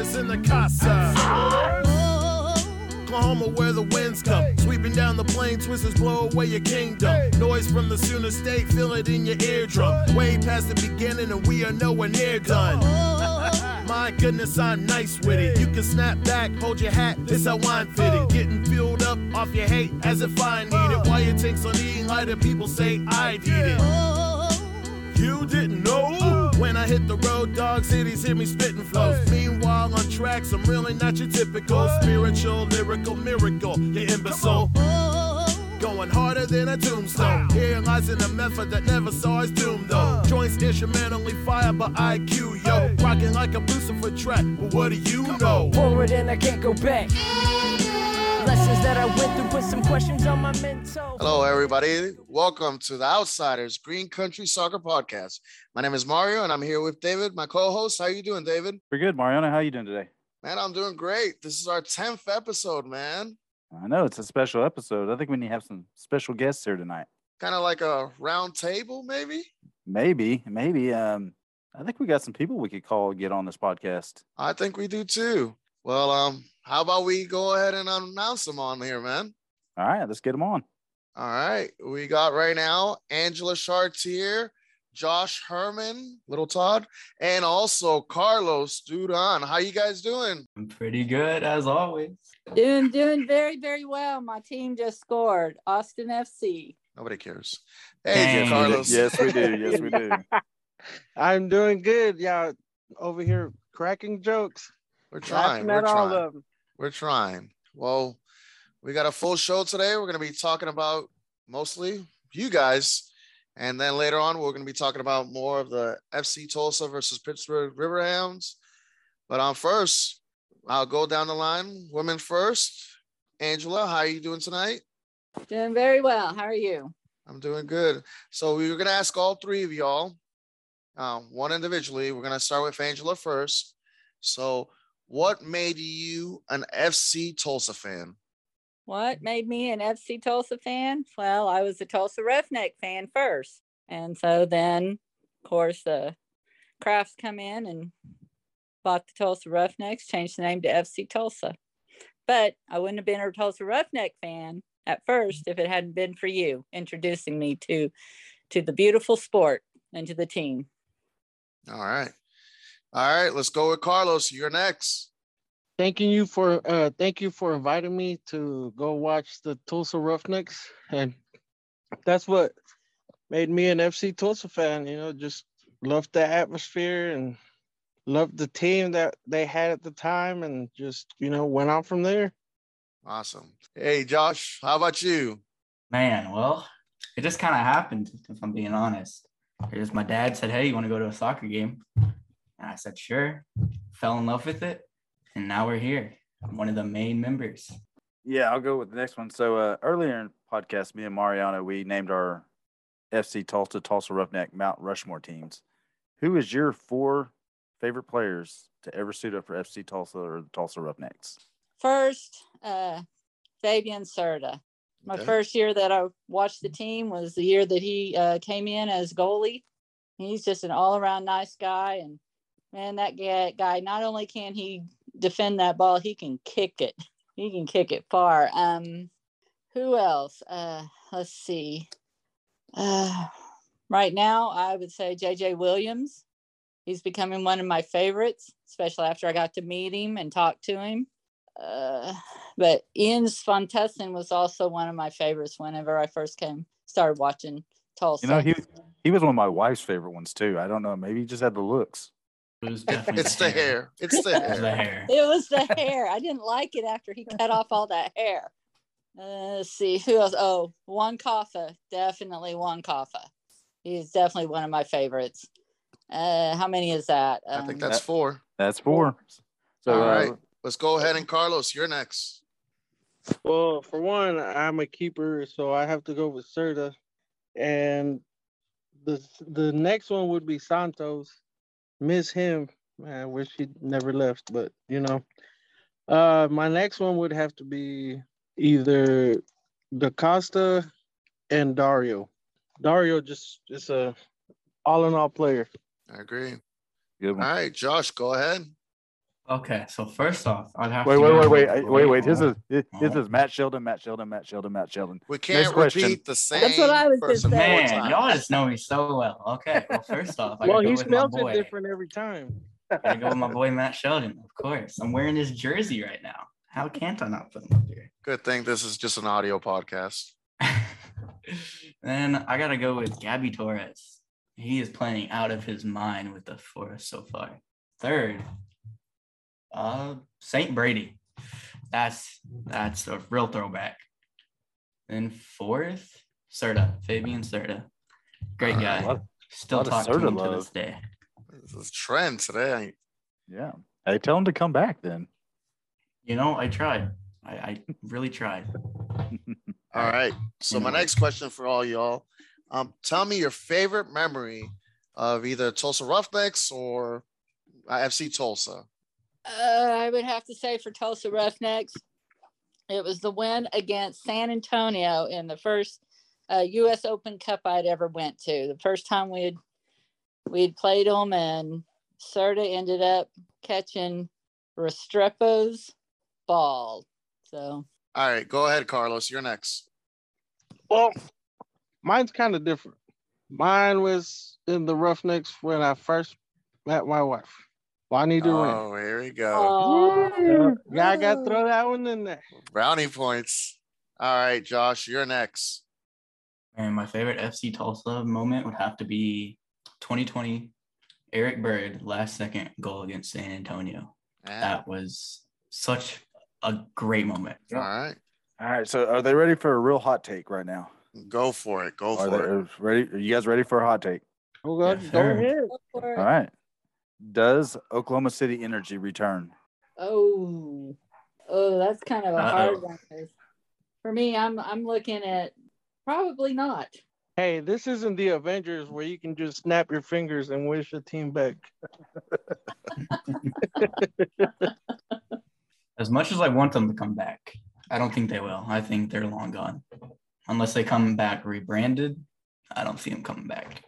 is in the casa. Oklahoma where the winds come. Sweeping down the plain, twisters blow away your kingdom. Noise from the Sooner State, feel it in your eardrum. Way past the beginning, and we are nowhere near done. My goodness, I'm nice with it. You can snap back, hold your hat, this how I'm fitted. Getting filled up off your hate as if I need it. Why your takes on eating lighter, people say I did it. You didn't know? When I hit the road, dog cities hear me spitting flows. Meanwhile, on tracks, I'm really not your typical spiritual, lyrical miracle. You imbecile. Going harder than a tombstone. Here lies in a method that never saw his doom, though. Joints instrumentally fired by IQ, yo. Rocking like a Lucifer track, but what do you know? Forward and I can't go back. Hello, everybody. Welcome to the Outsiders Green Country Soccer Podcast. My name is Mario, and I'm here with David, my co-host. How are you doing, David? Pretty good, Mariana. How you doing today? Man, I'm doing great. This is our 10th episode, man. I know it's a special episode. I think we need to have some special guests here tonight. Kind of like a round table, maybe? Maybe, maybe. Um, I think we got some people we could call get on this podcast. I think we do too. Well, um, how about we go ahead and announce them on here, man? All right, let's get them on. All right. We got right now Angela Chartier, Josh Herman, Little Todd, and also Carlos Duran. How you guys doing? I'm pretty good as always. Doing doing very very well. My team just scored. Austin FC. Nobody cares. Hey, Dang. Carlos. Yes, we do. Yes, we do. I'm doing good. Yeah, over here cracking jokes. We're trying. Laughing We're at all trying. We're trying. Well, we got a full show today. We're going to be talking about mostly you guys. And then later on, we're going to be talking about more of the FC Tulsa versus Pittsburgh Riverhounds. But on first, I'll go down the line. Women first. Angela, how are you doing tonight? Doing very well. How are you? I'm doing good. So we were going to ask all three of y'all, uh, one individually. We're going to start with Angela first. So, what made you an FC Tulsa fan? What made me an FC Tulsa fan? Well, I was a Tulsa Roughneck fan first. And so then, of course, the Crafts come in and bought the Tulsa Roughnecks, changed the name to FC Tulsa. But I wouldn't have been a Tulsa Roughneck fan at first if it hadn't been for you introducing me to to the beautiful sport and to the team. All right. All right, let's go with Carlos. You're next. Thanking you for uh thank you for inviting me to go watch the Tulsa Roughnecks. And that's what made me an FC Tulsa fan, you know, just loved the atmosphere and loved the team that they had at the time and just, you know, went on from there. Awesome. Hey, Josh, how about you? Man, well, it just kind of happened, if I'm being honest. It just my dad said, Hey, you want to go to a soccer game? And I said, Sure. Fell in love with it. And now we're here. I'm one of the main members. Yeah, I'll go with the next one. So uh, earlier in the podcast, me and Mariana, we named our FC Tulsa, Tulsa Roughneck, Mount Rushmore teams. Who is your four favorite players to ever suit up for FC Tulsa or the Tulsa Roughnecks? First, uh, Fabian Cerda. My Okay. first year that I watched the team was the year that he uh, came in as goalie. He's just an all around nice guy. And man, that guy, not only can he defend that ball, he can kick it. He can kick it far. Um, who else? Uh, let's see. Uh, right now, I would say JJ Williams. He's becoming one of my favorites, especially after I got to meet him and talk to him. Uh, but Ian Svantesson was also one of my favorites whenever I first came started watching Tulsa. You know, he he was one of my wife's favorite ones too. I don't know, maybe he just had the looks. It was definitely It's the hair. It's the It was the hair. hair. it was the hair. I didn't like it after he cut off all that hair. Uh, let's see who else. Oh, Juan Kaffa, definitely Juan Kaffa. He's definitely one of my favorites. Uh, how many is that? I think Um, that's four. That's four. So All uh. Let's go ahead and Carlos, you're next. Well, for one, I'm a keeper, so I have to go with Cerda. And the the next one would be Santos. Miss him. I wish he never left, but you know. Uh my next one would have to be either Da Costa and Dario. Dario just just a all in all player. I agree. good one. right, Josh, go ahead. Okay, so first off, I'd have Wait, to wait, go wait, wait, wait, wait. This is this this Oh. is Matt Sheldon, Matt Sheldon, Matt Sheldon, Matt Sheldon, We can't question. repeat the same That's what I was just saying. Man, y'all just know me so well. Okay, well, first off, I well, go he with my boy. it different every time. I go with my boy Matt Sheldon, of course. I'm wearing his jersey right now. How can't I not put him up here? Good thing this is just an audio podcast. then I gotta go with Gabby Torres. He is playing out of his mind with the Forest so far. Third, uh, Saint Brady. That's that's a real throwback. Then fourth, Cerda, Fabian Cerda. Great Uh, guy. lot- Still lot of talk to Cerda him to this day. This is trend today. Yeah. I tell him to come back then. You know, I tried. I, I really tried. All right. So my next question for all y'all. Um, tell me your favorite memory of either Tulsa Roughnecks or FC Tulsa. Uh, I would have to say for Tulsa Roughnecks, it was the win against San Antonio in the first uh, U.S. Open Cup I'd ever went to. The first time we had we'd played them, and Cerda ended up catching Restrepo's ball. So All right, go ahead, Carlos. You're next. Well, mine's kind of different. Mine was in the Roughnecks when I first met my wife. Juanita Ring. Oh, here we go. Oh. Aw. Yeah, I got to throw that one in there. Brownie points. All right, Josh, you're next. And my favorite FC Tulsa moment would have to be 2020 Eric Bird last second goal against San Antonio. Yeah. That was such a great moment. All right, All right. So are they ready for a real hot take right now? go for it. Go Are for they it. are ready? Are you guys ready for a hot take? Oh, go, Yes, go ahead. Go. All right. Does Oklahoma City Energy return? Oh, oh, that's kind of a Uh-oh. hard one. For me, I'm I'm looking at probably not. Hey, this isn't the Avengers where you can just snap your fingers and wish a team back. As much as I want them to come back, I don't think they will. I think they're long gone. Unless they come back rebranded, I don't see them coming back.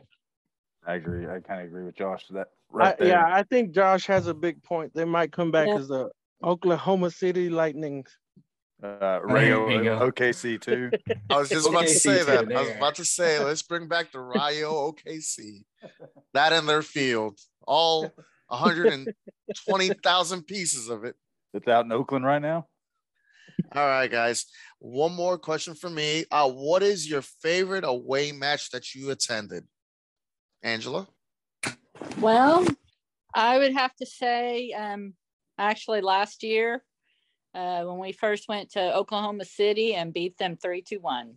I agree. I kind of agree with Josh. To that right there. yeah, I think Josh has a big point. They might come back Yeah. as the Oklahoma City Lightning. Uh, Rayo There you go. OKC too. I was just about to say too, that. I was about to say, let's bring back the Rayo OKC. That in their field, all 120,000 pieces of it. It's out in Oakland right now. All right, guys. One more question for me. Uh, what is your favorite away match that you attended? Angela? Well, I would have to say, um, actually, last year uh, when we first went to Oklahoma City and beat them three to one.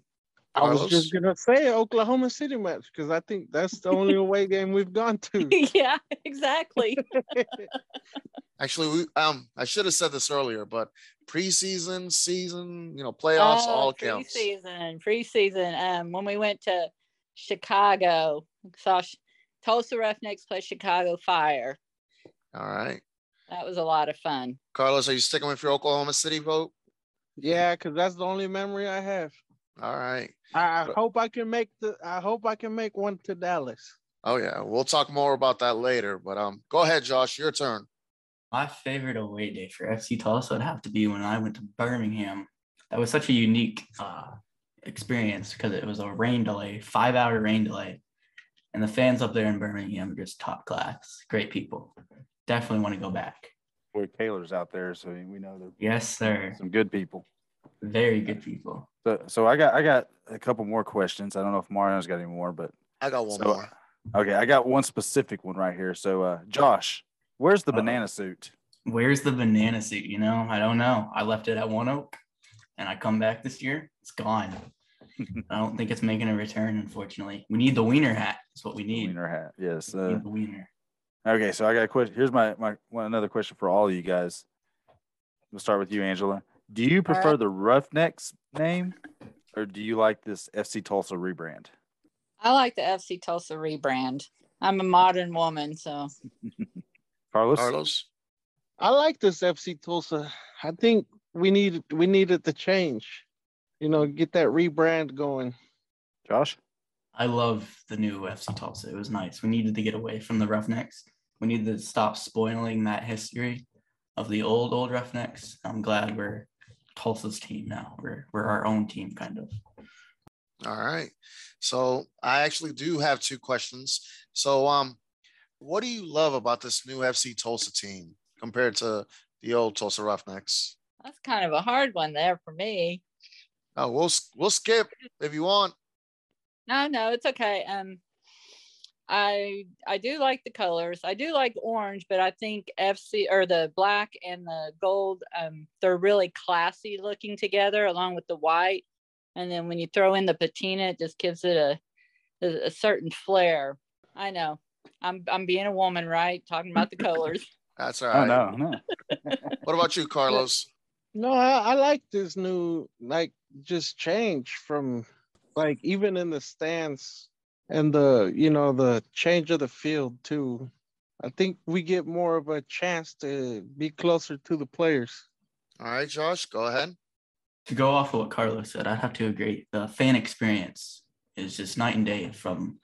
I was Carlos? just gonna say Oklahoma City match because I think that's the only away game we've gone to. yeah, exactly. Actually, we um I should have said this earlier, but preseason, season, you know, playoffs, Uh, all counts. Preseason, preseason. Um, when we went to Chicago, saw Sh- Tulsa Roughnecks play Chicago Fire. All right. That was a lot of fun. Carlos, are you sticking with your Oklahoma City vote? yeah, because that's the only memory I have. All right. I, I But- hope I can make the. I hope I can make one to Dallas. Oh yeah, we'll talk more about that later. But um, go ahead, Josh. Your turn. My favorite away day for FC Tulsa would have to be when I went to Birmingham. That was such a unique uh, experience because it was a rain delay, five hour rain delay. And the fans up there in Birmingham are just top class, great people. Definitely want to go back. Boy, Taylor's out there, so we know they're Yes, sir. some good people. Very good people. So, so I got I got a couple more questions. I don't know if Mario's got any more, but I got one So- more. okay, I got one specific one right here. So, uh, Josh, where's the Uh-oh. banana suit? Where's the banana suit? You know, I don't know. I left it at ONEOK and I come back this year. It's gone. I don't think it's making a return, unfortunately. We need the wiener hat. That's what we need. Wiener hat. Yes. We Uh, need the wiener. okay, so I got a question. Here's my my one another question for all of you guys. We'll start with you, Angela. Do you prefer right. the Roughnecks name, or do you like this FC Tulsa rebrand? I like the FC Tulsa rebrand. I'm a modern woman, so Carlos. Carlos. I like this FC Tulsa. I think we need we needed to change. You know, get that rebrand going. Josh. I love the new FC Tulsa. It was nice. We needed to get away from the Roughnecks. We needed to stop spoiling that history. of the old old Roughnecks. I'm glad we're Tulsa's team now. We're we're our own team, kind of. All right. So I actually do have two questions. So um, what do you love about this new FC Tulsa team compared to the old Tulsa Roughnecks? That's kind of a hard one there for me. Oh, we'll we'll skip if you want. No, no, it's okay. Um, I I do like the colors. I do like orange, but I think FC or the black and the gold, um, they're really classy looking together, along with the white. And then when you throw in the patina, it just gives it a a, a certain flair. I know. I'm I'm being a woman, right? Talking about the colors. That's all Oh right. no, no. What about you, Carlos? No, I, I like this new like just change from like even in the stance and the you know the change of the field too. I think we get more of a chance to be closer to the players. All right, Josh, go ahead. To go off of what Carlos said, I'd have to agree. The fan experience is just night and day from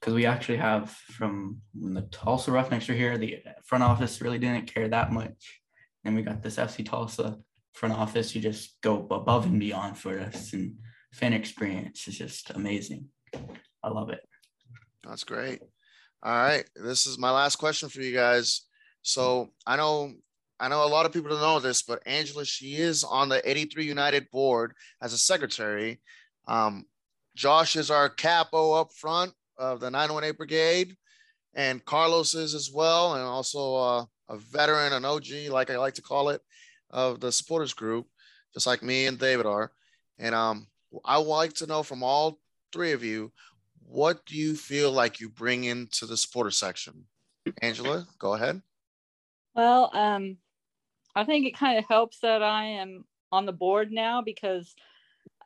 because we actually have from when the Tulsa Roughnecks were here, the front office really didn't care that much. And we got this FC Tulsa front office, you just go above and beyond for us. And fan experience is just amazing. I love it. That's great. All right, this is my last question for you guys. So I know I know a lot of people don't know this, but Angela, she is on the 83 United board as a secretary. Um, Josh is our capo up front of the 918 Brigade, and Carlos is as well, and also uh, a veteran, an OG, like I like to call it, of the supporters group, just like me and David are. And um, I would like to know from all three of you, what do you feel like you bring into the supporter section? Angela, go ahead. Well, um, I think it kind of helps that I am on the board now because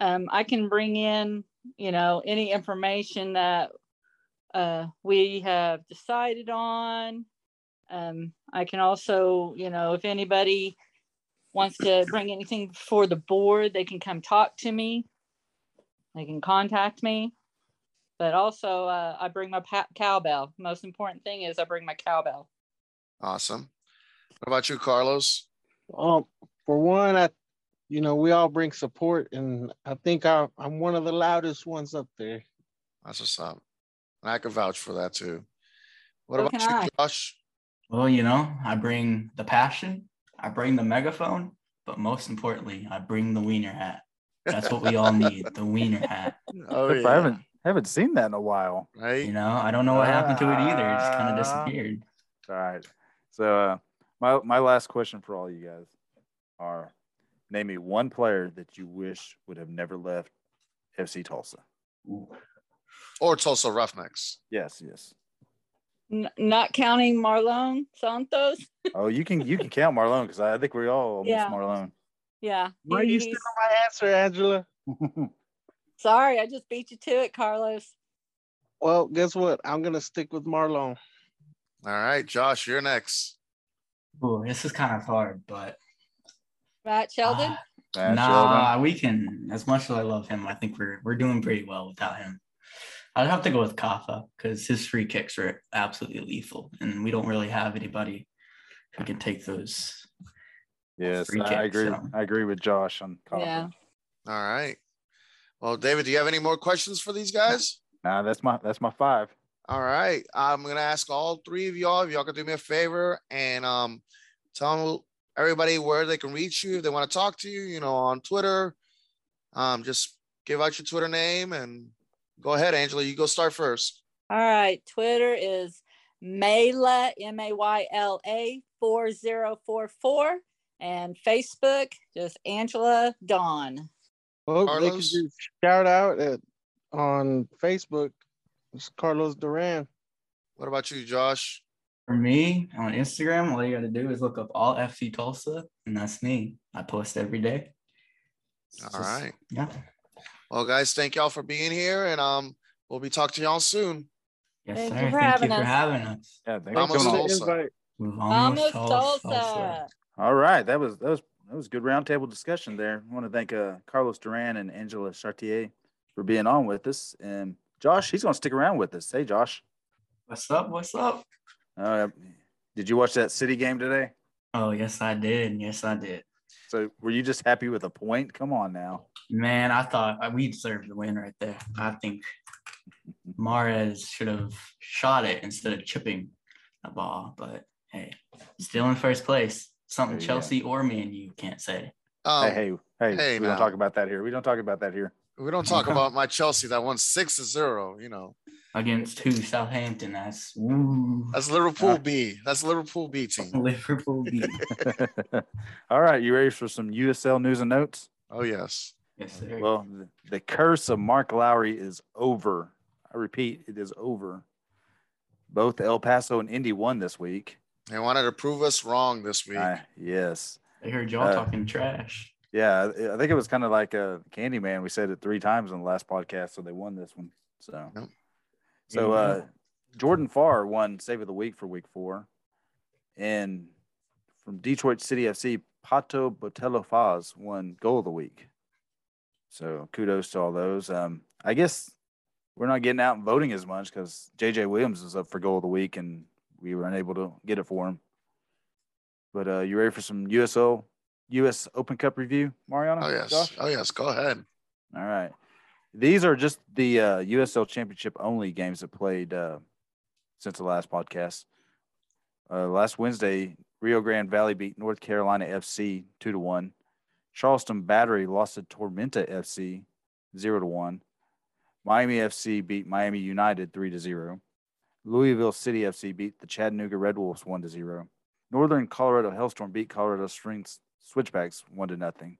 um, I can bring in, you know, any information that uh, we have decided on. Um, I can also, you know, if anybody wants to bring anything for the board, they can come talk to me. They can contact me. But also, uh, I bring my pa- cowbell. Most important thing is I bring my cowbell. Awesome. What about you, Carlos? Um, for one, I, you know, we all bring support, and I think I, I'm one of the loudest ones up there. That's what's up. And I can vouch for that too. What So about you, I. Josh? Well, you know, I bring the passion, I bring the megaphone, but most importantly, I bring the wiener hat. That's what we all need, the wiener hat. Oh, yeah. I haven't haven't seen that in a while. right. You know, I don't know what happened to it either. It just kind of Ah. disappeared. All right. So uh, my my last question for all you guys are: Name me one player that you wish would have never left FC Tulsa. Ooh. Or Tulsa Roughnecks. Yes, yes. N- not counting Marlon Santos. Oh, you can you can count Marlon because I think we all almost Yeah. Marlon. Yeah. Why he- you he's- still my answer, Angela? sorry, I just beat you to it, Carlos. Well, guess what? I'm gonna stick with Marlon. All right, Josh, you're next. Ooh, this is kind of hard, but Right, Sheldon? Ah, Matt nah, Sheldon. we can. As much as I love him, I think we're we're doing pretty well without him. I'd have to go with Kafa because his free kicks are absolutely lethal, and we don't really have anybody who can take those. Yes, free I kicks, agree. so. I agree with Josh on. Kaufman. yeah. All right. Well, David, do you have any more questions for these guys? Nah, that's my that's my five. All right. I'm gonna ask all three of y'all if y'all can do me a favor and um tell everybody where they can reach you if they want to talk to you, you know, on Twitter. Um, just give out your Twitter name and go ahead, Angela. You go start first. All right. Twitter is Mayla, M A Y L A 4044. And Facebook, just Angela Dawn. Well, they can Carlos? just shout out at on Facebook. It's Carlos Duran. What about you, Josh? For me on Instagram, all you got to do is look up all FC Tulsa, and that's me. I post every day. It's All just- right. Yeah. Well, guys, thank y'all for being here, and um, we'll be talking to y'all soon. Yes, Thank sir. you for Thank having you for us. having us. Yeah, thanks Vamos for coming on. Tulsa. Invite. Vamos Vamos Tulsa. Tulsa. All right, that was that was that was good roundtable discussion there. I want to thank uh, Carlos Duran and Angela Chartier for being on with us, and Josh, he's going to stick around with us. Hey, Josh, What's up? What's up? uh, did you watch that City game today? Oh, yes, I did. Yes, I did. So were you just happy with a point? Come on now. Man, I thought uh, we deserved the win right there. I think Mares should have shot it instead of chipping the ball. But hey, still in first place. Something There you Chelsea or me and you can't say. Um, hey, hey, hey, hey, we now. don't talk about that here. We don't talk about that here. We don't talk about my Chelsea that won six to zero. You know, Against who? Southampton. That's ooh, that's Liverpool Uh. B. That's Liverpool B team. Liverpool B. All right, you ready for some USL news and notes? Oh yes. Yes, sir. Well, the, the curse of Mark Lowry is over. I repeat, it is over. Both El Paso and Indy won this week. They wanted to prove us wrong this week. Uh, yes. I heard y'all uh, talking trash. Yeah, I I think it was kind of like a Candyman. We said it three times in the last podcast, so they won this one. So, Yep. so uh. Jordan Farr won Save of the Week for Week Four, and from Detroit City FC, Pato Botello Faz won Goal of the Week. So kudos to all those. Um, I guess we're not getting out and voting as much because JJ Williams was up for Goal of the Week, and we were unable to get it for him. But uh, you ready for some USO U.S. Open Cup review, Mariano? Oh yes. Josh? Oh yes. Go ahead. All right. These are just the uh, USL Championship only games that played uh, since the last podcast. Uh, last Wednesday, Rio Grande Valley beat North Carolina FC two to one. Charleston Battery lost to Tormenta FC zero to one. Miami FC beat Miami United three to zero. Louisville City FC beat the Chattanooga Red Wolves one to zero. Northern Colorado Hailstorm beat Colorado Springs Switchbacks one to nothing.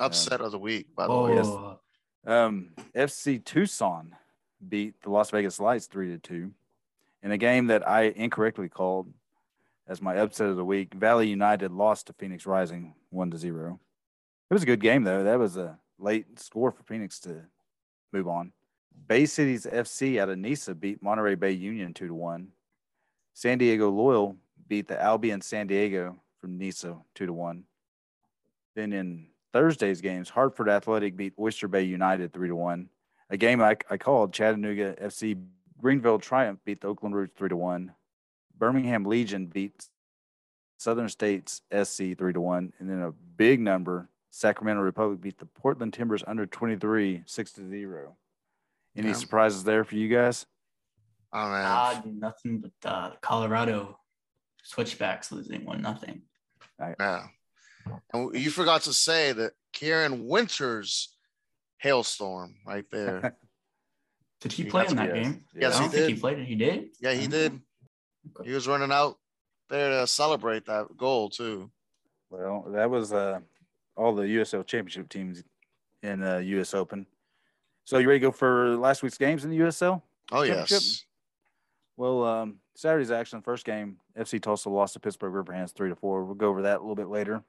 Upset of the week, by the Oh, way. yes. Um, FC Tucson beat the Las Vegas Lights three to two in a game that I incorrectly called as my upset of the week. Valley United lost to Phoenix Rising one to zero. It was a good game though. That was a late score for Phoenix to move on. Bay Cities FC out of Nisa beat Monterey Bay Union two to one. San Diego Loyal beat the Albion San Diego from Nisa two to one. Then in Thursday's games, Hartford Athletic beat Oyster Bay United three to one. A game I, I called Chattanooga FC Greenville Triumph beat the Oakland Roots three to one. Birmingham Legion beat Southern States SC three to one, and then a big number Sacramento Republic beat the Portland Timbers under twenty three six to zero. Any Yeah. surprises there for you guys? Oh man. Ah, nothing but uh, Colorado switchbacks losing one nothing. Right. Yeah. And you forgot to say that Kieran Winters hailstorm right there. Did he He play got in that to- game? Yes, I he don't think did. he played it. He did. Yeah, he Oh, did. He was running out there to celebrate that goal too. Well, that was uh, all the USL Championship teams in uh, US Open. So you ready to go for last week's games in the USL? Oh yes. Well, um, Saturday's action, first game, FC Tulsa lost to Pittsburgh Riverhounds three to four. We'll go over that a little bit later.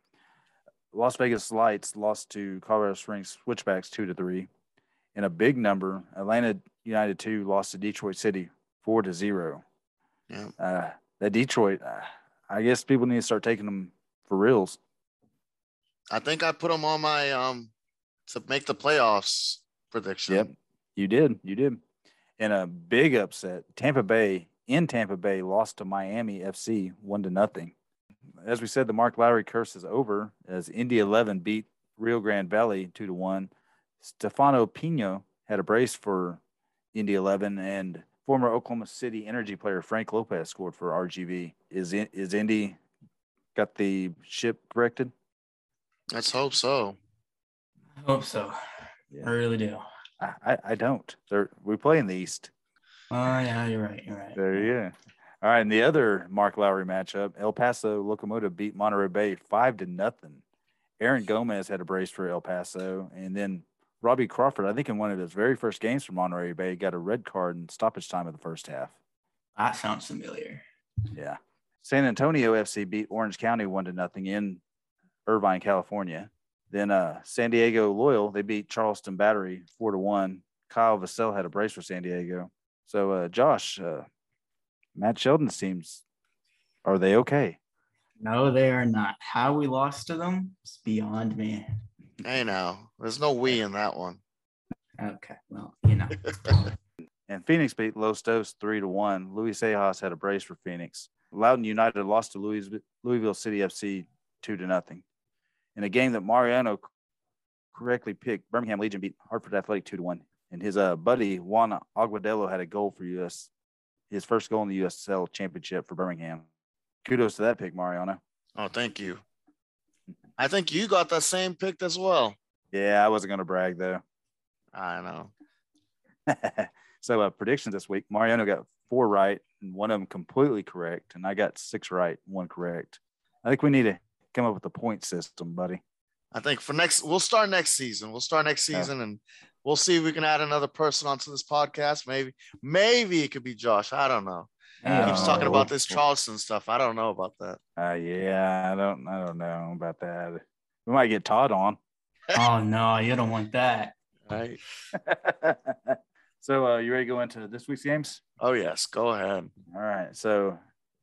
Las Vegas Lights lost to Colorado Springs Switchbacks two to three. In a big number, Atlanta United two lost to Detroit City four to zero. Yeah. Uh, that Detroit, uh, I guess people need to start taking them for reals. I think I put them on my um to make the playoffs prediction. Yep, you did, you did. In a big upset, Tampa Bay in Tampa Bay lost to Miami FC one to nothing. As we said, the Mark Lowry curse is over as Indy 11 beat Rio Grande Valley two to one. Stefano Pinho had a brace for Indy 11, and former Oklahoma City Energy player Frank Lopez scored for RGV. Is is Indy got the ship corrected? Let's hope so. I hope so. Yeah. I really do. I, I, I don't. They're, we play in the East. Oh yeah, you're right. You're right. There you go. All right, and the other Mark Lowry matchup, El Paso Locomotive beat Monterey Bay five to nothing. Aaron Gomez had a brace for El Paso, and then Robbie Crawford, I think in one of his very first games for Monterey Bay, got a red card in stoppage time of the first half. That sounds familiar. Yeah. San Antonio FC beat Orange County one to nothing in Irvine, California. Then uh, San Diego Loyal, they beat Charleston Battery four to one. Kyle Vassell had a brace for San Diego. So uh, Josh, uh, Matt Sheldon's teams, are they okay? No, they are not. How we lost to them is beyond me. I know. there's no we in that one. Okay, well, you know. And Phoenix beat Los Dos three to one. Luis Sejas had a brace for Phoenix. Loudoun United lost to Louis, Louisville City FC two to nothing. In a game that Mariano correctly picked, Birmingham Legion beat Hartford Athletic two to one. And his uh, buddy Juan Agudelo had a goal for US, his first goal in the USL Championship for Birmingham. Kudos to that pick, Mariano. Oh, thank you. I think you got that same pick as well. Yeah, I wasn't going to brag though. I know. so uh, predictions this week, Mariano got four right and one of them completely correct, and I got six right, one correct. I think we need to come up with a point system, buddy. I think for next, we'll start next season. We'll start next season, and we'll see if we can add another person onto this podcast. Maybe, maybe it could be Josh. I don't know. He keeps talking about this Charleston stuff. I don't know about that. Uh, yeah, I don't, I don't know about that. We might get Todd on. oh no, you don't want that. Right. so, uh, you ready to go into this week's games? Oh yes, go ahead. All right. So,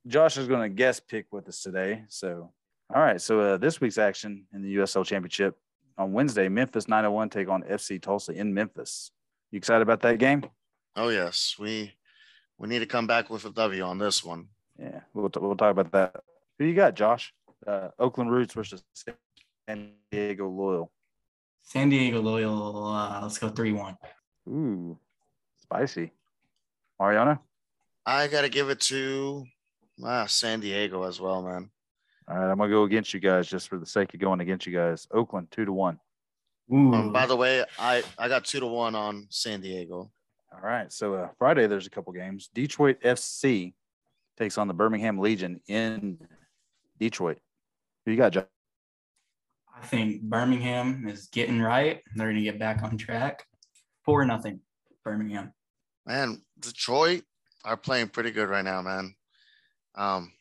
Josh is going to guest pick with us today. So, all right. So, uh, this week's action in the USL Championship on Wednesday, Memphis 901 take on FC Tulsa in Memphis. You excited about that game? Oh yes, we we need to come back with a W on this one. Yeah, we'll, t- we'll talk about that. Who you got, Josh? Uh, Oakland Roots versus San Diego Loyal. San Diego Loyal. Uh, let's go three one. Ooh, spicy. Mariana. I got to give it to ah, San Diego as well, man. All right, I'm gonna go against you guys just for the sake of going against you guys. Oakland two to one. Ooh. Um, by the way, I I got two to one on San Diego. All right. So uh, Friday, there's a couple games. Detroit FC takes on the Birmingham Legion in Detroit. Who you got, Josh? I think Birmingham is getting right. They're going to get back on track. Four nothing, Birmingham. Man, Detroit are playing pretty good right now, man. Um,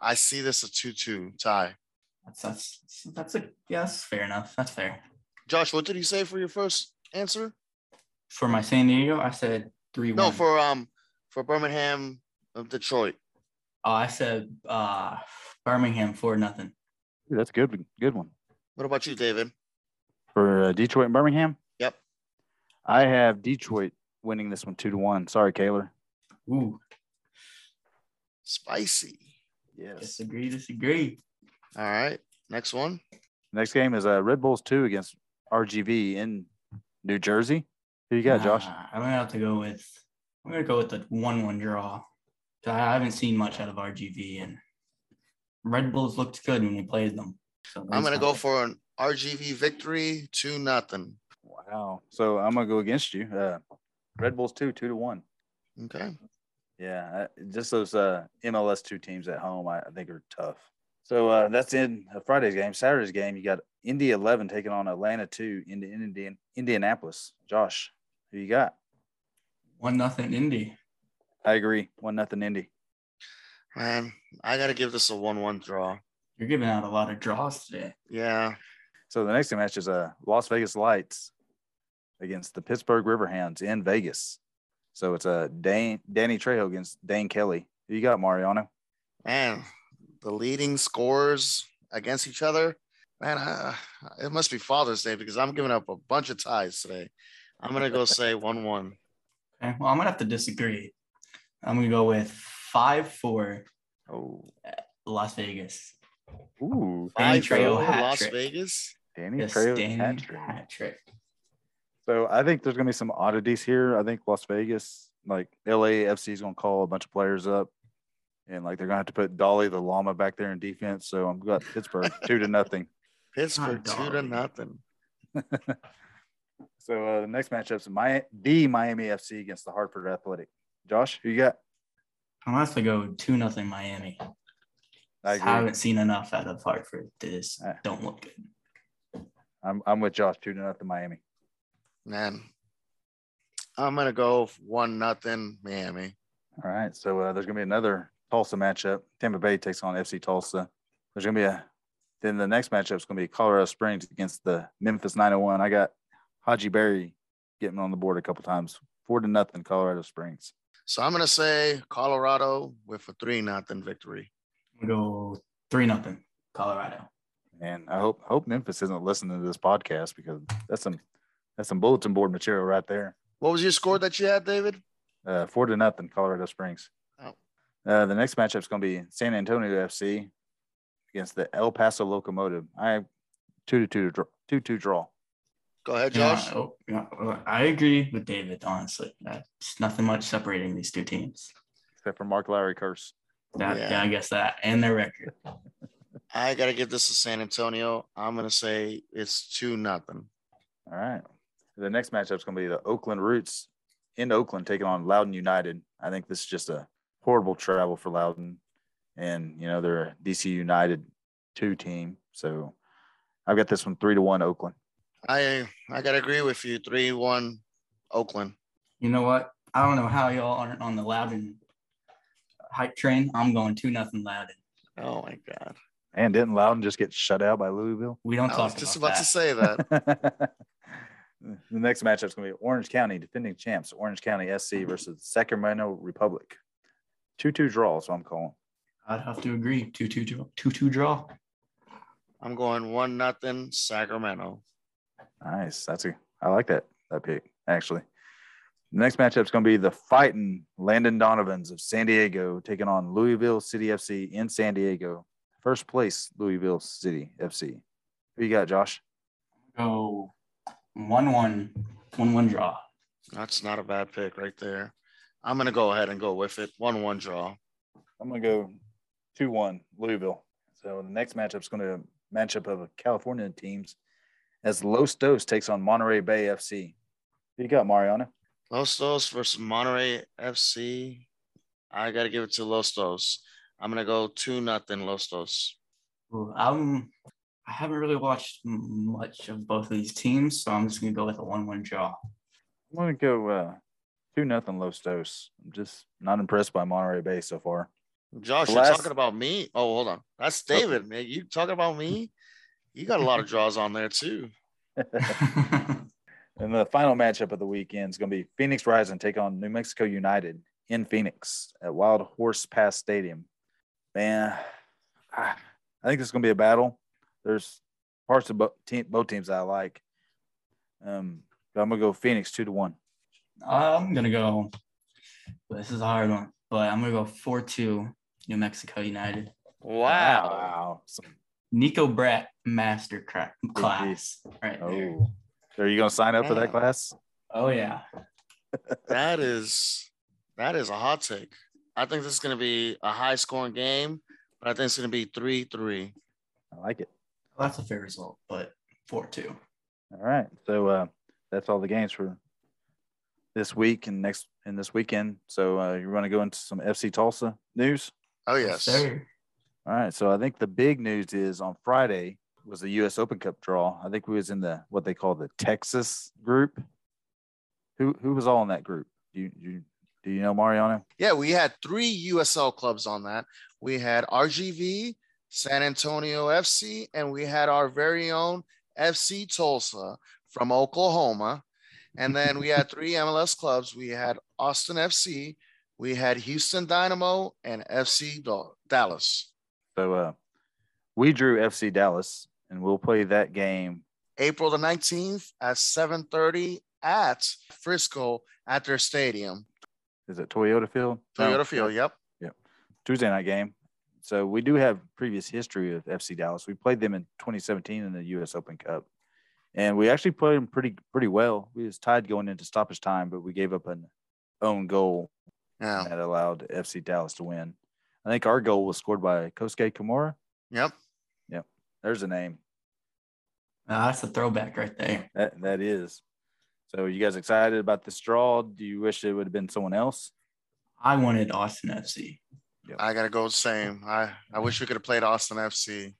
I see this a two-two tie. That's that's that's a yes, fair enough. That's fair. Josh, what did you say for your first answer? For my San Diego, I said three No, for um for Birmingham of Detroit. oh, I said uh Birmingham four nothing. That's a good. Good one What about you, David? for uh, Detroit and Birmingham. Yep. I have Detroit winning this one two to one. Sorry, Kaler. Ooh, Spicy. Yes. disagree, disagree. All right. Next one. Next game is uh, Red Bulls two against RGV in New Jersey. Who you got, Josh? Uh, I'm gonna have to go with I'm gonna go with the one one draw. I haven't seen much out of RGV and Red Bulls looked good when we played them. So I'm gonna go for an RGV victory, two nothing. Wow. So I'm gonna go against you. Uh, Red Bulls two two to one. Okay. Yeah, uh, just those uh, MLS two teams at home, I, I think are tough. So uh, that's in uh, Friday's game. Saturday's game, you got Indy 11 taking on Atlanta 2 in, in Indian, Indianapolis. Josh, who you got? one nothing Indy. I agree. One nothing Indy. Man, I gotta give this a one-one draw. You're giving out a lot of draws today. Yeah. So the next match is uh, Las Vegas Lights against the Pittsburgh Riverhounds in Vegas. So it's a uh, Dane, Danny Trejo against Dane Kelly. Who you got, Mariano? Man, the leading scores against each other. Man, I, it must be Father's Day because I'm giving up a bunch of ties today. I'm gonna go say one-one. Okay. Well, I'm gonna have to disagree. I'm gonna go with five four Oh, Las Vegas. ooh, Danny Trejo four, hat Las trick. Vegas. Danny Yes, Trejo hat trick. Hat trick. So I think there's gonna be some oddities here. I think Las Vegas, like LAFC, is gonna call a bunch of players up, and like they're gonna have to put Dolly the llama back there in defense. So I'm got Pittsburgh two to nothing. Pittsburgh two to nothing. So uh, the next matchup's my the Miami FC against the Hartford Athletic. Josh, who you got? I'm gonna have to go two nothing Miami. I I haven't seen enough out of Hartford. This Uh, don't look good. I'm I'm with Josh two to nothing Miami. Man, I'm gonna go one nothing Miami. All right. So uh, there's gonna be another Tulsa matchup. Tampa Bay takes on FC Tulsa. There's gonna be a then the next matchup is gonna be Colorado Springs against the Memphis 901. I got Hadji Barry getting on the board a couple times. Four to nothing, Colorado Springs. So I'm gonna say Colorado with a three nothing victory. I'm go three nothing Colorado. And I hope hope Memphis isn't listening to this podcast because that's some that's some bulletin board material right there. What was your score that you had, David? Uh, four to nothing, Colorado Springs. Oh. Uh, the next matchup is going to be San Antonio FC against the El Paso Locomotive. I two to two draw, two two draw. Go ahead, Yeah, Josh. oh, yeah, I agree with David. Honestly, that's nothing much separating these two teams. Except for Mark Lowry curse. That, Yeah. yeah. I guess that and their record. I gotta give this to San Antonio. I'm gonna say it's two nothing. All right. The next matchup is going to be the Oakland Roots in Oakland taking on Loudoun United. I think this is just a horrible travel for Loudoun, and you know they're a DC United two team. So I've got this one three to one Oakland. I I gotta agree with you. Three one, Oakland. You know what? I don't know how y'all aren't on the Loudoun hype train. I'm going two nothing Loudoun. Oh my god. And didn't Loudoun just get shut out by Louisville? We don't I talk was just about, about that. to say that. the next matchup is going to be Orange County defending champs, Orange County SC mm-hmm. versus Sacramento Republic. Two two draw, so I'm calling. I'd have to agree. Two two two two two draw. I'm going one nothing Sacramento. Nice. That's a I like that that pick actually. The next matchup is going to be the fighting Landon Donovans of San Diego taking on Louisville City FC in San Diego. First place Louisville City FC. Who you got, Josh? Go one one one one draw. That's not a bad pick right there. I'm gonna go ahead and go with it. One one draw. I'm going to go 2 1 Louisville. So the next matchup is going to matchup of California teams as Los Dos takes on Monterey Bay FC. Who you got, Mariana? Los Dos versus Monterey FC. I gotta give it to Los Dos. I'm gonna go two nothing Los Dos. Ooh, I'm. I haven't really watched much of both of these teams, so I'm just gonna go with a one-one draw. I'm going to go uh, 2 nothing Los Dos. I'm just not impressed by Monterey Bay so far. Josh, Last- you're talking about me. Oh, hold on. That's David, man. You talking about me? You got a lot of draws on there too. And the final matchup of the weekend is going to be Phoenix Rising take on New Mexico United in Phoenix at Wild Horse Pass Stadium. Man, I I think this is going to be a battle. There's parts of both, team, both teams that I like. Um, but I'm going to go Phoenix two to one. I'm gonna go. This is a hard one, but I'm gonna go four-two New Mexico United. Wow. Wow. Nico Brett master cra- class right there. oh, are you going to sign up for that class? Oh yeah. That is that is a hot take. I think this is gonna be a high scoring game, but I think it's gonna be three three. I like it. Well, that's a fair result, but four-two. All right. So uh, that's all the games for this week and next and this weekend. So uh, you want to go into some FC Tulsa news? Oh yes. sir. All right. So I think the big news is on Friday was the U.S. Open Cup draw. I think we was in the what they call the Texas group. Who who was all in that group? Do you, you do you know Mariano? Yeah, we had three USL clubs on that. We had RGV, San Antonio FC, and we had our very own FC Tulsa from Oklahoma. And then we had three MLS clubs. We had Austin FC, we had Houston Dynamo, and FC Dallas. So uh, we drew FC Dallas, and we'll play that game. April the 19th at 7:30 at Frisco at their stadium. Is it Toyota Field? Toyota No. Field. Yep. Yep. Tuesday night game. So we do have previous history of FC Dallas. We played them in 2017 in the U.S. Open Cup, and we actually played them pretty pretty well. We was tied going into stoppage time, but we gave up an own goal Yeah. that allowed FC Dallas to win. I think our goal was scored by Kosuke Kimura. Yep. Yep. There's a name. Ah, that's a throwback right there. That that is. So you guys excited about this draw? Do you wish it would have been someone else? I wanted Austin FC. I gotta go the same. I I wish we could have played Austin FC.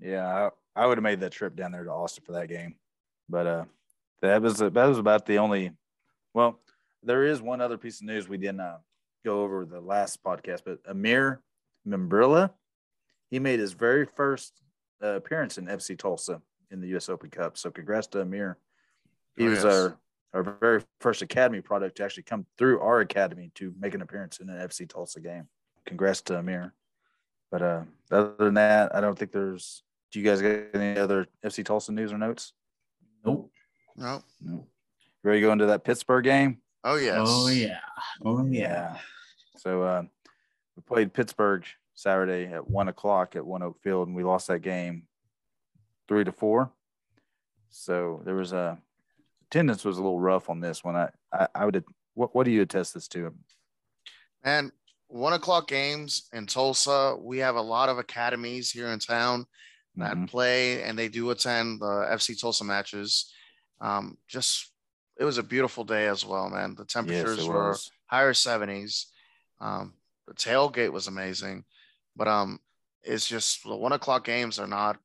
Yeah, I, I would have made that trip down there to Austin for that game, but uh, that was that was about the only. Well, there is one other piece of news we didn't uh, go over the last podcast, but Amir Membrilla, he made his very first uh, appearance in FC Tulsa in the U.S. Open Cup. So congrats to Amir. He Oh, was yes. our our very first academy product to actually come through our academy to make an appearance in an FC Tulsa game. Congrats to Amir. But uh, other than that, I don't think there's. Do you guys got any other FC Tulsa news or notes? Nope. No. No. Ready to go into that Pittsburgh game? Oh yes. Oh yeah. Oh yeah. So uh, we played Pittsburgh Saturday at one o'clock at ONEOK Field, and we lost that game three to four. So there was a attendance was a little rough on this one. I I, I would what what do you attest this to? And one o'clock games in Tulsa, we have a lot of academies here in town that Mhm. play and they do attend the FC Tulsa matches. Um, just it was a beautiful day as well, man. The temperatures it were was. higher 70s. Um, the tailgate was amazing, but um, it's just the one o'clock games are not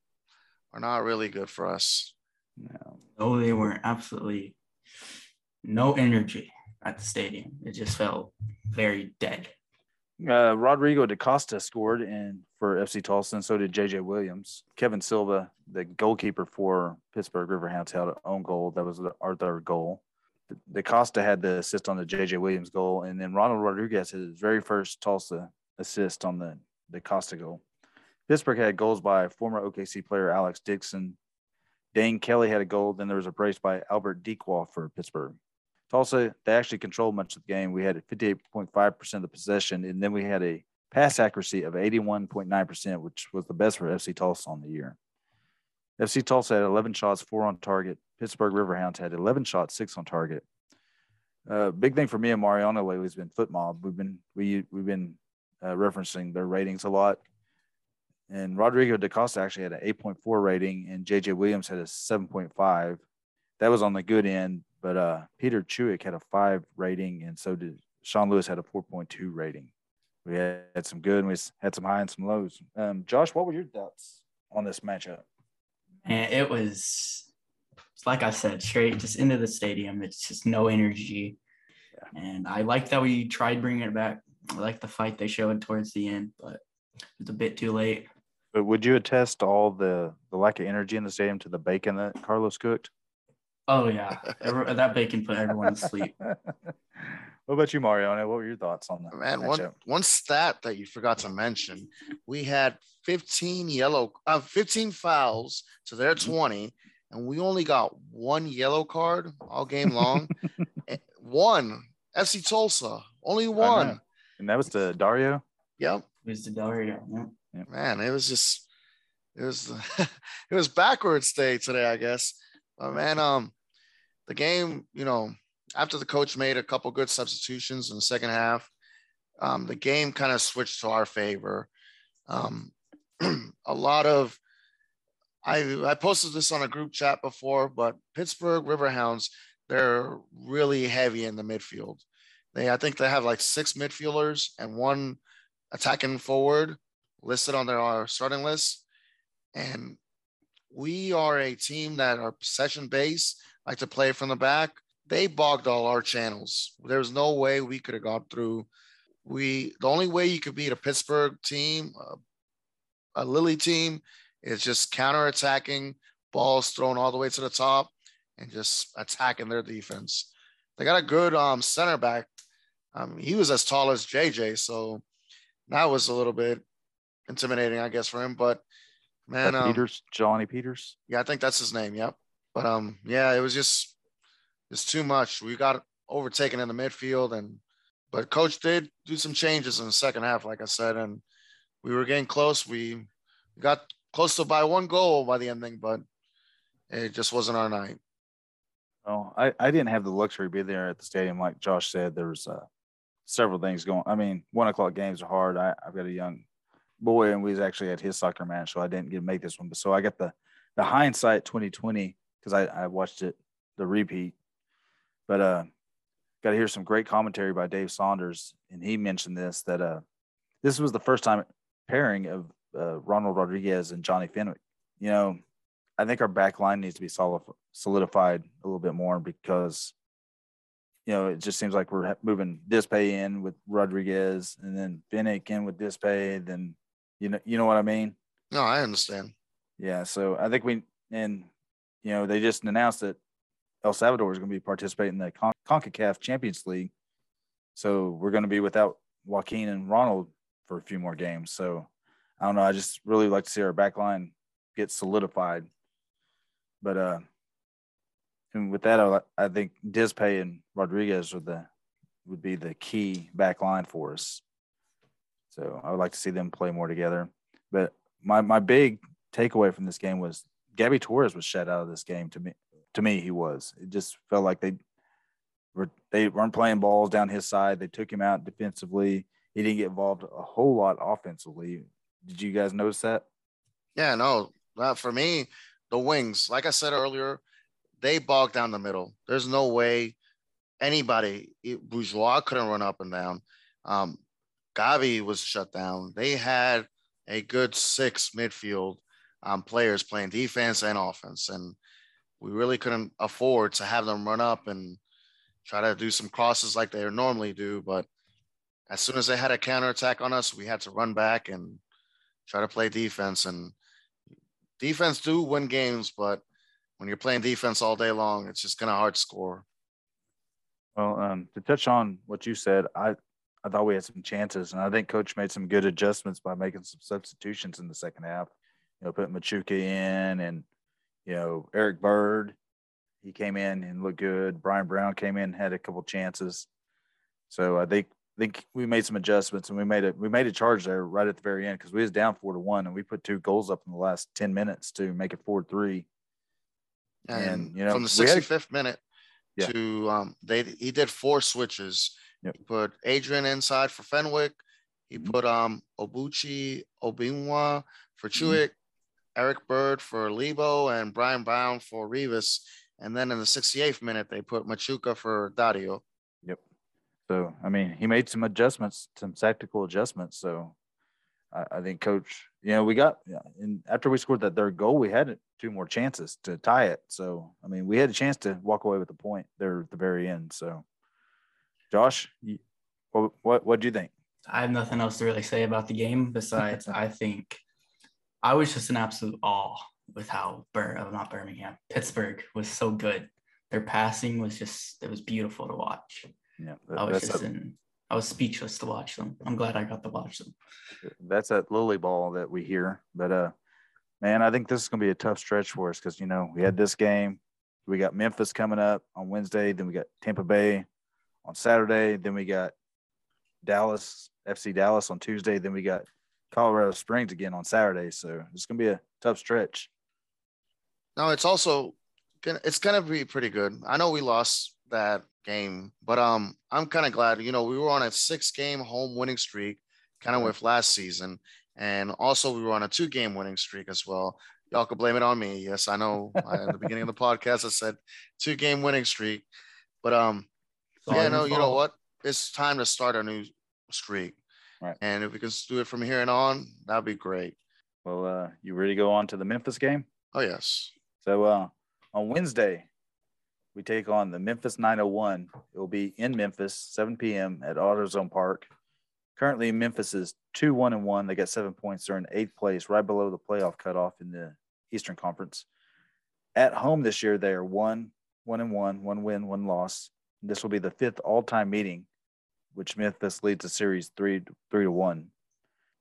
are not really good for us. No. No, they weren't. Absolutely no energy at the stadium. It just felt very dead. Uh, Rodrigo da Costa scored in for FC Tulsa, and so did JJ Williams. Kevin Silva, the goalkeeper for Pittsburgh Riverhounds, had an own goal. That was our third goal. Da Costa had the assist on the JJ Williams goal, and then Ronald Rodriguez had his very first Tulsa assist on the Da Costa goal. Pittsburgh had goals by former OKC player Alex Dixon. Dane Kelly had a goal. Then there was a brace by Albert Dikwa for Pittsburgh. Tulsa, they actually controlled much of the game. We had 58.5% of the possession, and then we had a pass accuracy of 81.9%, which was the best for FC Tulsa on the year. FC Tulsa had 11 shots, four on target. Pittsburgh Riverhounds had 11 shots, six on target. Uh, big thing for me and Mariano lately has been FotMob. We've been we we've been uh, referencing their ratings a lot. And Rodrigo da Costa actually had an 8.4 rating, and JJ Williams had a 7.5. That was on the good end, but uh, Peter Chewick had a five rating, and so did Sean Lewis had a 4.2 rating. We had, had some good, and we had some high and some lows. Um, Josh, what were your thoughts on this matchup? And it was, like I said, straight just into the stadium. It's just no energy. And I like that we tried bringing it back. I like the fight they showed towards the end, but it's a bit too late. But would you attest all the the lack of energy in the stadium to the bacon that Carlos cooked? Oh, yeah. Every- that bacon put everyone to sleep. what about you, Mariano? What were your thoughts on that? Man, one matchup? one stat that you forgot to mention: we had 15 yellow, uh, 15 fouls to their Mm-hmm. 20, and we only got one yellow card all game long. Eh, one FC Tulsa, only one. and that was to Dario. Yep, It was the Dario. Yeah. man, it was just, it was, it was backwards day today, I guess. But man, um, the game, you know, after the coach made a couple good substitutions in the second half, um, the game kind of switched to our favor. Um, a lot of, I I posted this on a group chat before, but Pittsburgh Riverhounds, they're really heavy in the midfield. They, I think they have like six midfielders and one attacking forward listed on their starting list. And we are a team that are possession based, like to play from the back. They bogged all our channels. There's no way we could have got through. We the only way you could beat a Pittsburgh team, uh, a Lilley team, is just counterattacking, balls thrown all the way to the top, and just attacking their defense. They got a good um, center back. Um, he was as tall as JJ, so that was a little bit intimidating, I guess, for him. But man, um, Peters, Johnny Peters. yeah, I think that's his name. Yep. But um, yeah, it was just just too much. We got overtaken in the midfield, and but coach did do some changes in the second half, like I said, and we were getting close. We got close to by one goal by the ending, but it just wasn't our night. Oh, I, I didn't have the luxury to be there at the stadium. Like Josh said, there was uh, several things going. I mean, one o'clock games are hard. I, I've got a young boy, and we was actually at his soccer match, so I didn't get to make this one. But so I got the the hindsight 2020 because I, I watched it the repeat. But uh, got to hear some great commentary by Dave Saunders, and he mentioned this that uh, this was the first time pairing of uh, Ronald Rodriguez and Johnny Fenwick. You know, I think our back line needs to be solidified a little bit more because, you know, it just seems like we're moving Dispay in with Rodriguez and then Finnick in with Dispay. Then, you know, you know what I mean? No, I understand. Yeah. So I think we, and, you know, they just announced that El Salvador is going to be participating in the Con- CONCACAF Champions League. So we're going to be without Joaquin and Ronald for a few more games. So I don't know. I just really like to see our back line get solidified. But uh, and with that, I, think Dispay and Rodriguez are the would be the key back line for us. So I would like to see them play more together. But my my big takeaway from this game was Gabby Torres was shut out of this game. To me, to me, he was. It just felt like they were they weren't playing balls down his side. They took him out defensively. He didn't get involved a whole lot offensively. Did you guys notice that? Yeah, no. Uh, for me, the wings, like I said earlier, they bogged down the middle. There's no way anybody, Bourgeois couldn't run up and down. Um, Gavi was shut down. They had a good six midfield um, players playing defense and offense, and we really couldn't afford to have them run up and try to do some crosses like they normally do. But as soon as they had a counterattack on us, we had to run back and try to play defense. And defense do win games, but when you're playing defense all day long, it's just kind of hard to score. Well, um, to touch on what you said, I I thought we had some chances, and I think coach made some good adjustments by making some substitutions in the second half. You know, putting Machuca in, and you know Eric Bird, he came in and looked good. Brian Brown came in, had a couple chances. So I think think we made some adjustments, and we made a, we made a charge there right at the very end because we was down four to one, and we put two goals up in the last ten minutes to make it four three. And, and you know, from the 65th minute Yeah. to um, they he did four switches. Yep. He put Adrian inside for Fenwick. He Mhm. put um Obuchi Obinwa for Mm-hmm. Chuik, Eric Bird for Lebo, and Brian Brown for Rivas. And then in the 68th minute, they put Machuca for Dario. Yep. So I mean, he made some adjustments, some tactical adjustments. So I, I think coach, you know, we got yeah, and after we scored that third goal, we had two more chances to tie it. So I mean, we had a chance to walk away with the point there at the very end. So Josh, you, what what what do you think? I have nothing else to really say about the game besides I think I was just in absolute awe with how Bir- uh, not Birmingham, Pittsburgh was so good. Their passing was just it was beautiful to watch. Yeah, I was just a- in I was speechless to watch them. I'm glad I got to watch them. that's that Lilley ball that we hear. But uh, man, I think this is going to be a tough stretch for us because you know we had this game, we got Memphis coming up on Wednesday, then we got Tampa Bay on Saturday, then we got Dallas FC Dallas on Tuesday, then we got Colorado Springs again on Saturday. So it's going to be a tough stretch. No, it's also gonna it's gonna be pretty good. I know we lost that game, but um I'm kind of glad, you know, we were on a six game home winning streak, kind of with last season. And also we were on a two game winning streak as well. Y'all could blame it on me. Yes, I know I, at the beginning of the podcast I said two game winning streak. But um It's yeah, no, you know what? It's time to start a new streak. Right. And if we can do it from here and on, that'd be great. Well, uh, you ready to go on to the Memphis game? Oh yes. So uh, on Wednesday, we take on the Memphis 901. It will be in Memphis, 7 p.m. at AutoZone Park. Currently, Memphis is 2 1 and 1. They got seven points. They're in eighth place, right below the playoff cutoff in the Eastern Conference. At home this year, they are 1 1 and 1, one win, one loss. This will be the fifth all time meeting, which Memphis leads the series 3 3 to 1.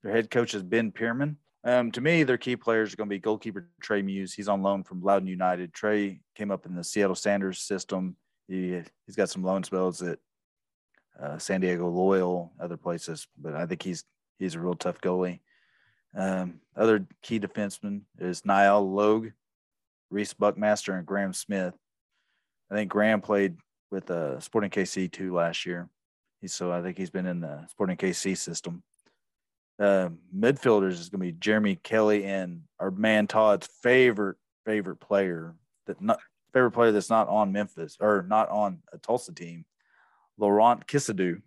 Their head coach is Ben Pirmann. Um, to me, their key players are going to be goalkeeper Trey Muse. He's on loan from Loudoun United. Trey came up in the Seattle Sounders system. He he's got some loan spells at uh, San Diego Loyal, other places, but I think he's he's a real tough goalie. Um, other key defensemen is Niall Logue, Reese Buckmaster, and Graham Smith. I think Graham played with uh, Sporting KC too last year. He's so I think he's been in the Sporting KC system uh, midfielders is going to be Jeremy Kelly and our man Todd's favorite favorite player that not favorite player that's not on Memphis or not on a Tulsa team, Laurent Kissiedou.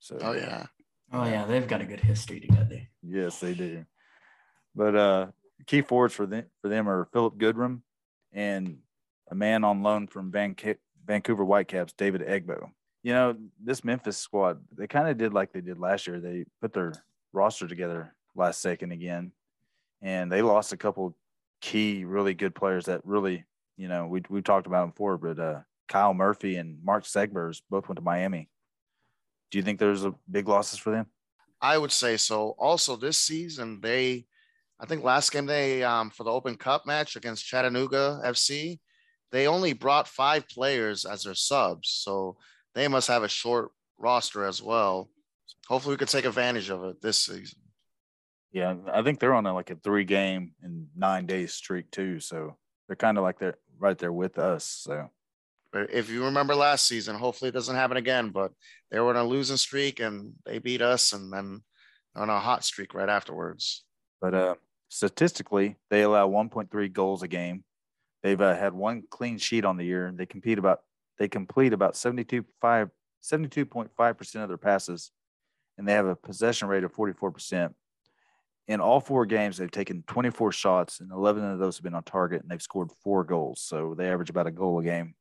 So Oh yeah. Oh yeah, they've got a good history together. yes, they do. But uh, key forwards for them for them are Philip Goodrum and a man on loan from Van- Vancouver Whitecaps, David Egbo. You know, this Memphis squad, they kind of did like they did last year. They put their roster together last second again, and they lost a couple key, really good players that really, you know, we we talked about them before, but uh, Kyle Murphy and Mark Segbers both went to Miami. Do you think there's a big losses for them? I would say so. Also, this season they, I think last game they um, for the Open Cup match against Chattanooga FC, they only brought five players as their subs, so they must have a short roster as well. hopefully we could take advantage of it this season. Yeah, I think they're on a, like a three game and nine days streak too. So they're kind of like they're right there with us. So But if you remember last season, hopefully it doesn't happen again. But they were on a losing streak and they beat us, and then on a hot streak right afterwards. But uh, statistically, they allow 1.3 goals a game. They've uh, had one clean sheet on the year. They compete about they complete about 72 5 72.5 percent of their passes, and they have a possession rate of 44 percent. In all four games, they've taken 24 shots, and 11 of those have been on target, and they've scored four goals. So they average about a goal a game.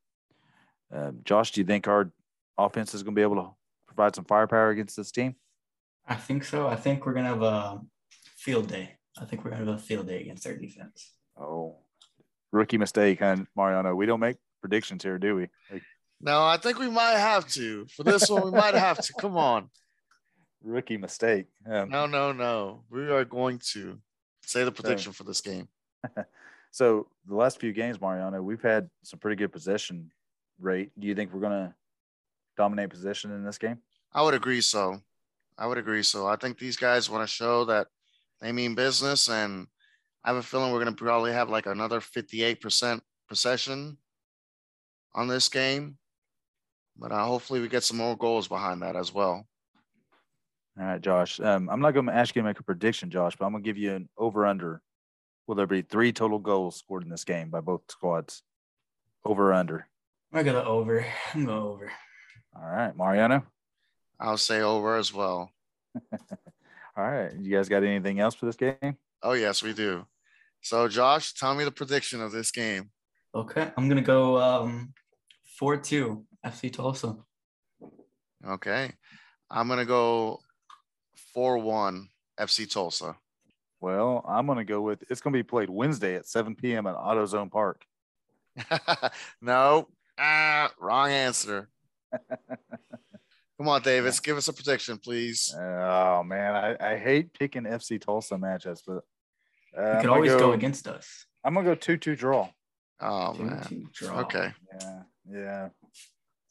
Uh, Josh, do you think our offense is going to be able to provide some firepower against this team? I think so. I think we're gonna have a field day. I think we're gonna have a field day against their defense. Oh, rookie mistake, huh, Mariano? We don't make predictions here, do we? Like, No, I think we might have to. For this one, we might have to. Come on. rookie mistake. Um, No, no, no. We are going to say the prediction for this game. So the last few games, Mariano, we've had some pretty good possession rate. Do you think we're going to dominate possession in this game? I would agree so. I would agree so. I think these guys want to show that they mean business, and I have a feeling we're going to probably have like another 58% possession on this game. But uh, hopefully, we get some more goals behind that as well. All right, Josh. Um, I'm not going to ask you to make a prediction, Josh, but I'm going to give you an over under. Will there be three total goals scored in this game by both squads? Over or under? I'm gonna over. I'm going over. All right, Mariano. I'll say over as well. All right. You guys got anything else for this game? Oh, yes, we do. So, Josh, tell me the prediction of this game. Okay, I'm gonna go um four two FC Tulsa. Okay. I'm going to go 4 1 FC Tulsa. Well, I'm going to go with it's going to be played Wednesday at 7 p.m. at AutoZone Park. no. Ah, wrong answer. Come on, Davis. Give us a prediction, please. Oh man, I, I hate picking FC Tulsa matchups, but uh, You I'm could always go, go against us. I'm gonna go two two draw. Oh, Two, man. two, draw. Okay. Yeah, yeah.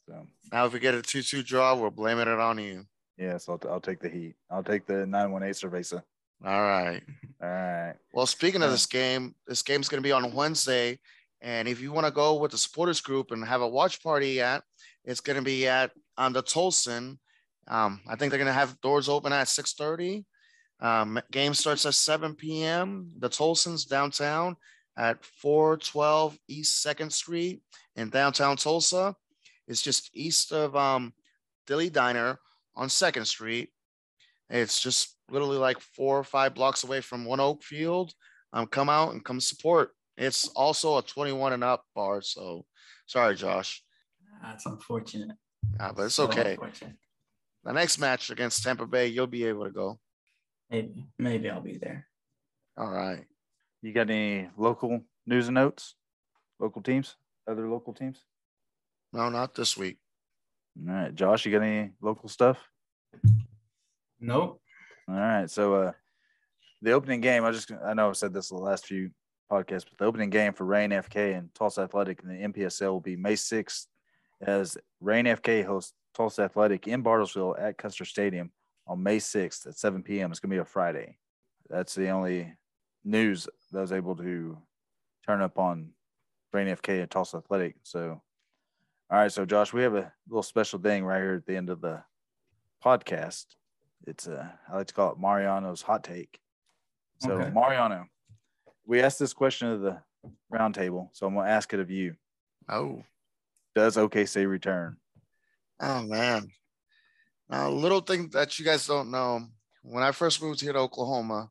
So Now, if we get a 2 2 draw, we're blaming it on you. yeah, so I'll, I'll take the heat. I'll take the nine one eight Cerveza. All right. All right. Well, speaking of this game, this game's going to be on Wednesday. And if you want to go with the supporters group and have a watch party at, it's going to be at on the Tolson. Um, I think they're going to have doors open at 6:30. Um, game starts at 7 p.m. The Tolson's downtown at 412 East Second Street in downtown Tulsa. It's just east of um, Dilly Diner on Second Street. It's just literally like four or five blocks away from ONEOK Field. Um, come out and come support. It's also a 21 and up bar. So sorry, Josh, That's unfortunate. uh, but it's So okay. The next match against Tampa Bay, you'll be able to go. Maybe, maybe I'll be there. All right. You got any local news and notes? Local teams? Other local teams? No, not this week. All right, Josh, you got any local stuff? Nope. All right. So uh the opening game, I just I know I've said this the last few podcasts, but the opening game for Rain FK and Tulsa Athletic in the NPSL will be May 6th as Rain FK hosts Tulsa Athletic in Bartlesville at Custer Stadium on May 6th at 7 p.m. It's gonna be a Friday. That's the only news that I was able to turn up on Brain FK and Tulsa Athletic. So all right, so Josh, we have a little special thing right here at the end of the podcast. It's uh, I like to call it Mariano's hot take. So Okay. Mariano, we asked this question of the roundtable, so I'm gonna ask it of you. Oh, Does OKC return? oh man. Now, a little thing that you guys don't know when I first moved here to Oklahoma,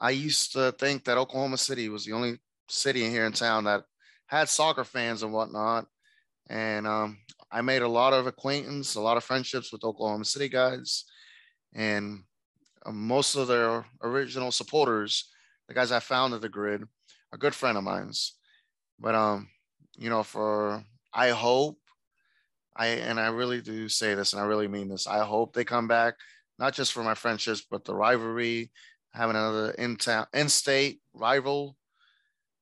I used to think that Oklahoma City was the only city in here in town that had soccer fans and whatnot. And um, I made a lot of acquaintance, a lot of friendships with Oklahoma City guys. And uh, most of their original supporters, the guys I found at the grid, are good friend of mine's. But um, you know, for I hope I and I really do say this, and I really mean this. I hope they come back, not just for my friendships, but the rivalry, having another in town, in state rival.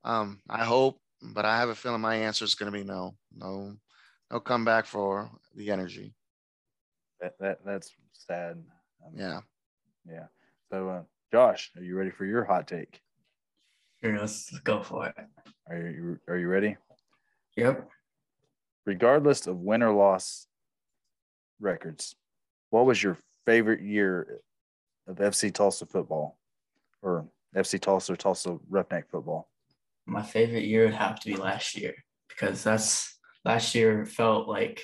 Um, I hope, but I have a feeling my answer is going to be no, no, no comeback for the energy. That, that that's sad. I mean, Yeah. Yeah. So, uh, Josh, are you ready for your hot take? Sure, let's, let's go for it. Are you Are you ready? Yep. Regardless of win or loss records, what was your favorite year of FC Tulsa football, or FC Tulsa or Tulsa Roughneck football? My favorite year would have to be last year because that's last year felt like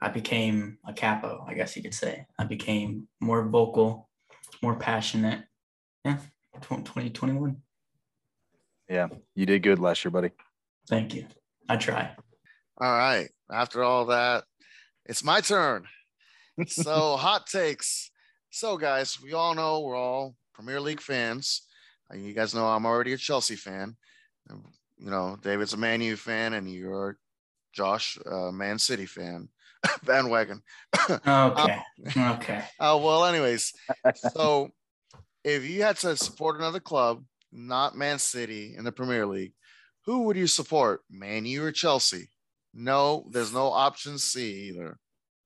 I became a capo, I guess you could say. I became more vocal, more passionate. Yeah, 2021. Yeah, you did good last year, buddy. Thank you. I try. All right. After all that, it's my turn. So, hot takes. So, guys, we all know we're all Premier League fans. Uh, You guys know I'm already a Chelsea fan. Um, You know, David's a Man U fan, and you're Josh, uh, Man City fan. Bandwagon. Okay. okay. Oh, well, anyways. So, if you had to support another club, not Man City in the Premier League, who would you support? Man U or Chelsea? No, there's no option C either.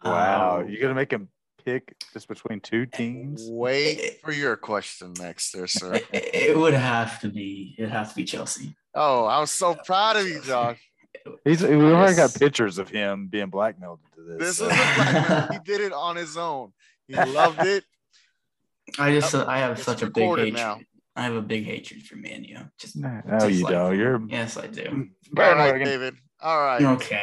Wow, Um, you're gonna make him pick just between two teams? Wait for your question next, there, sir. it, it would have to be. It has to be Chelsea. Oh, I'm so proud of you, Josh. He's we already got pictures of him being blackmailed into this. This so- is a black he did it on his own. He loved it. I just I have It's such a big hatred. now. I have a big hatred for Man U. Just no, just you like- don't. You're Yes, I do. All right, David. All right. Okay.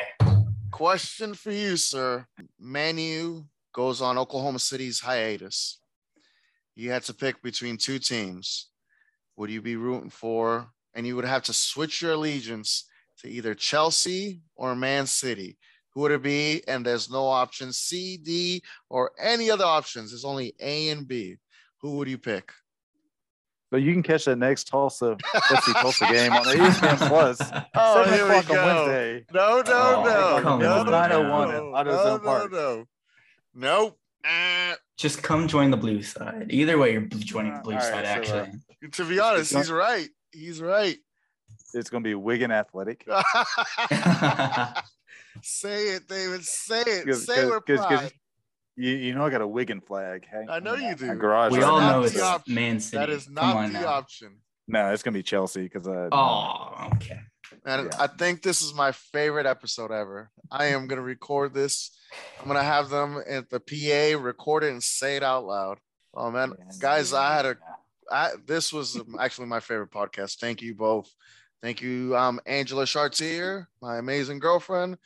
Question for you, sir. Man U goes on Oklahoma City's hiatus. You had to pick between two teams. Would you be rooting for? And you would have to switch your allegiance to either Chelsea or Man City. Who would it be? And there's no option C, D, or any other options. There's only A and B. Who would you pick? So you can catch that next Tulsa FC Tulsa game on ESPN Plus. Oh, seven here we o'clock on go. Wednesday. No, no, Oh, no. come no, on no, now. no, 901 at no, AutoZone no, Park. no. Nope. Uh, Just come join the blue side. Either way, you're joining the blue All right, side. so, uh, actually, to be honest, he's right. He's right. It's gonna be Wigan Athletic. Say it, David. Say it. 'Cause- Say it with 'cause- 'cause pride. You, you know I got a Wigan flag. Hey, I know you do. Garage. we That's all know it's option. Man City. That is not on the now. option. No, it's gonna be Chelsea because uh, Oh, okay. And Yeah. I think this is my favorite episode ever. I am gonna record this. I'm gonna have them at the PA record it and say it out loud. Oh man, guys, I had a I, this was actually my favorite podcast. Thank you both. Thank you, um, Angela Chartier, my amazing girlfriend,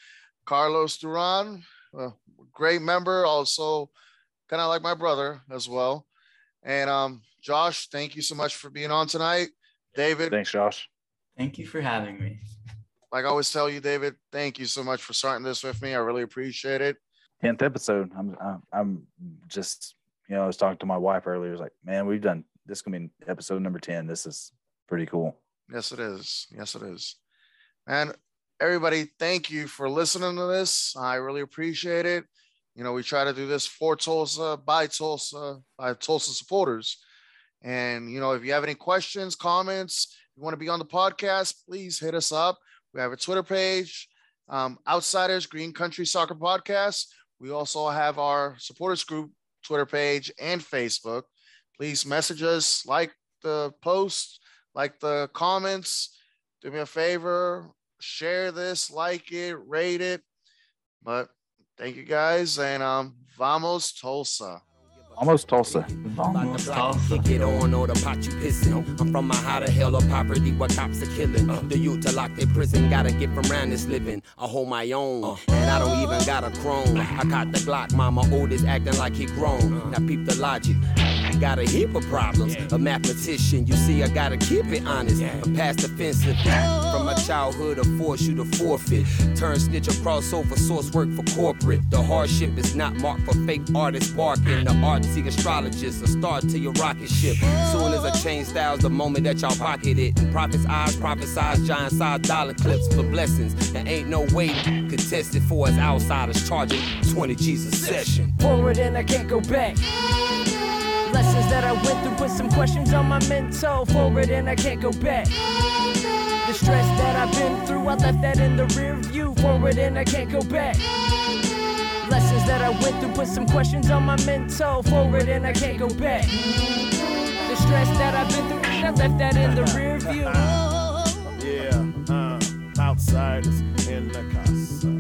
Carlos Duran, a great member, also kind of like my brother as well. And um, Josh, thank you so much for being on tonight. David, Thanks, Josh. Thank you for having me. like I always tell you, David, thank you so much for starting this with me. I really appreciate it. Tenth episode. I'm I'm- I'm just you know I was talking to my wife earlier. I was like, man, we've done this. is Gonna be episode number ten. This is pretty cool. Yes, it is. Yes, it is. And everybody, thank you for listening to this. I really appreciate it. You know, we try to do this for Tulsa, by Tulsa, by Tulsa supporters. And, you know, if you have any questions, comments, you want to be on the podcast, please hit us up. We have a Twitter page, um, Outsiders Green Country Soccer Podcast. We also have our supporters group Twitter page and Facebook. Please message us, like the post, like the comments. Do me a favor, share this, like it, rate it. But thank you guys, and um, vamos Tulsa. Almost Tulsa. Vamos, block, Tulsa. kick it on or the pot you pissin'. I'm from a how the hell of property where cops are killing. Uh. The youth to lock their prison, gotta get from round this living. I hold my own, uh. and I don't even got a crone. I caught the Glock, mama oldest acting like he grown. Uh. Now peep the logic. Got a heap of problems. A mathematician, you see, I gotta keep it honest. A past offensive. Oh, My childhood, I force you to forfeit. Turn snitch across over source work for corporate. The hardship is not marked for fake artists barking. The artsy astrologist, a start to your rocket ship. Soon as I change styles, the moment that y'all pocket it. And prophets' eyes prophesize giant size dollar clips for blessings. There ain't no way contested for as outsiders charging 20 G's a session. Forward and I can't go back. Lessons that I went through put some questions on my mental. Forward and I can't go back. The stress that I've been through, I left that in the rear view. Forward and I can't go back. Lessons that I went through put some questions on my mental. Forward and I can't go back. The stress that I've been through, I left that in the rear view. Yeah, uh, outsiders in the casa.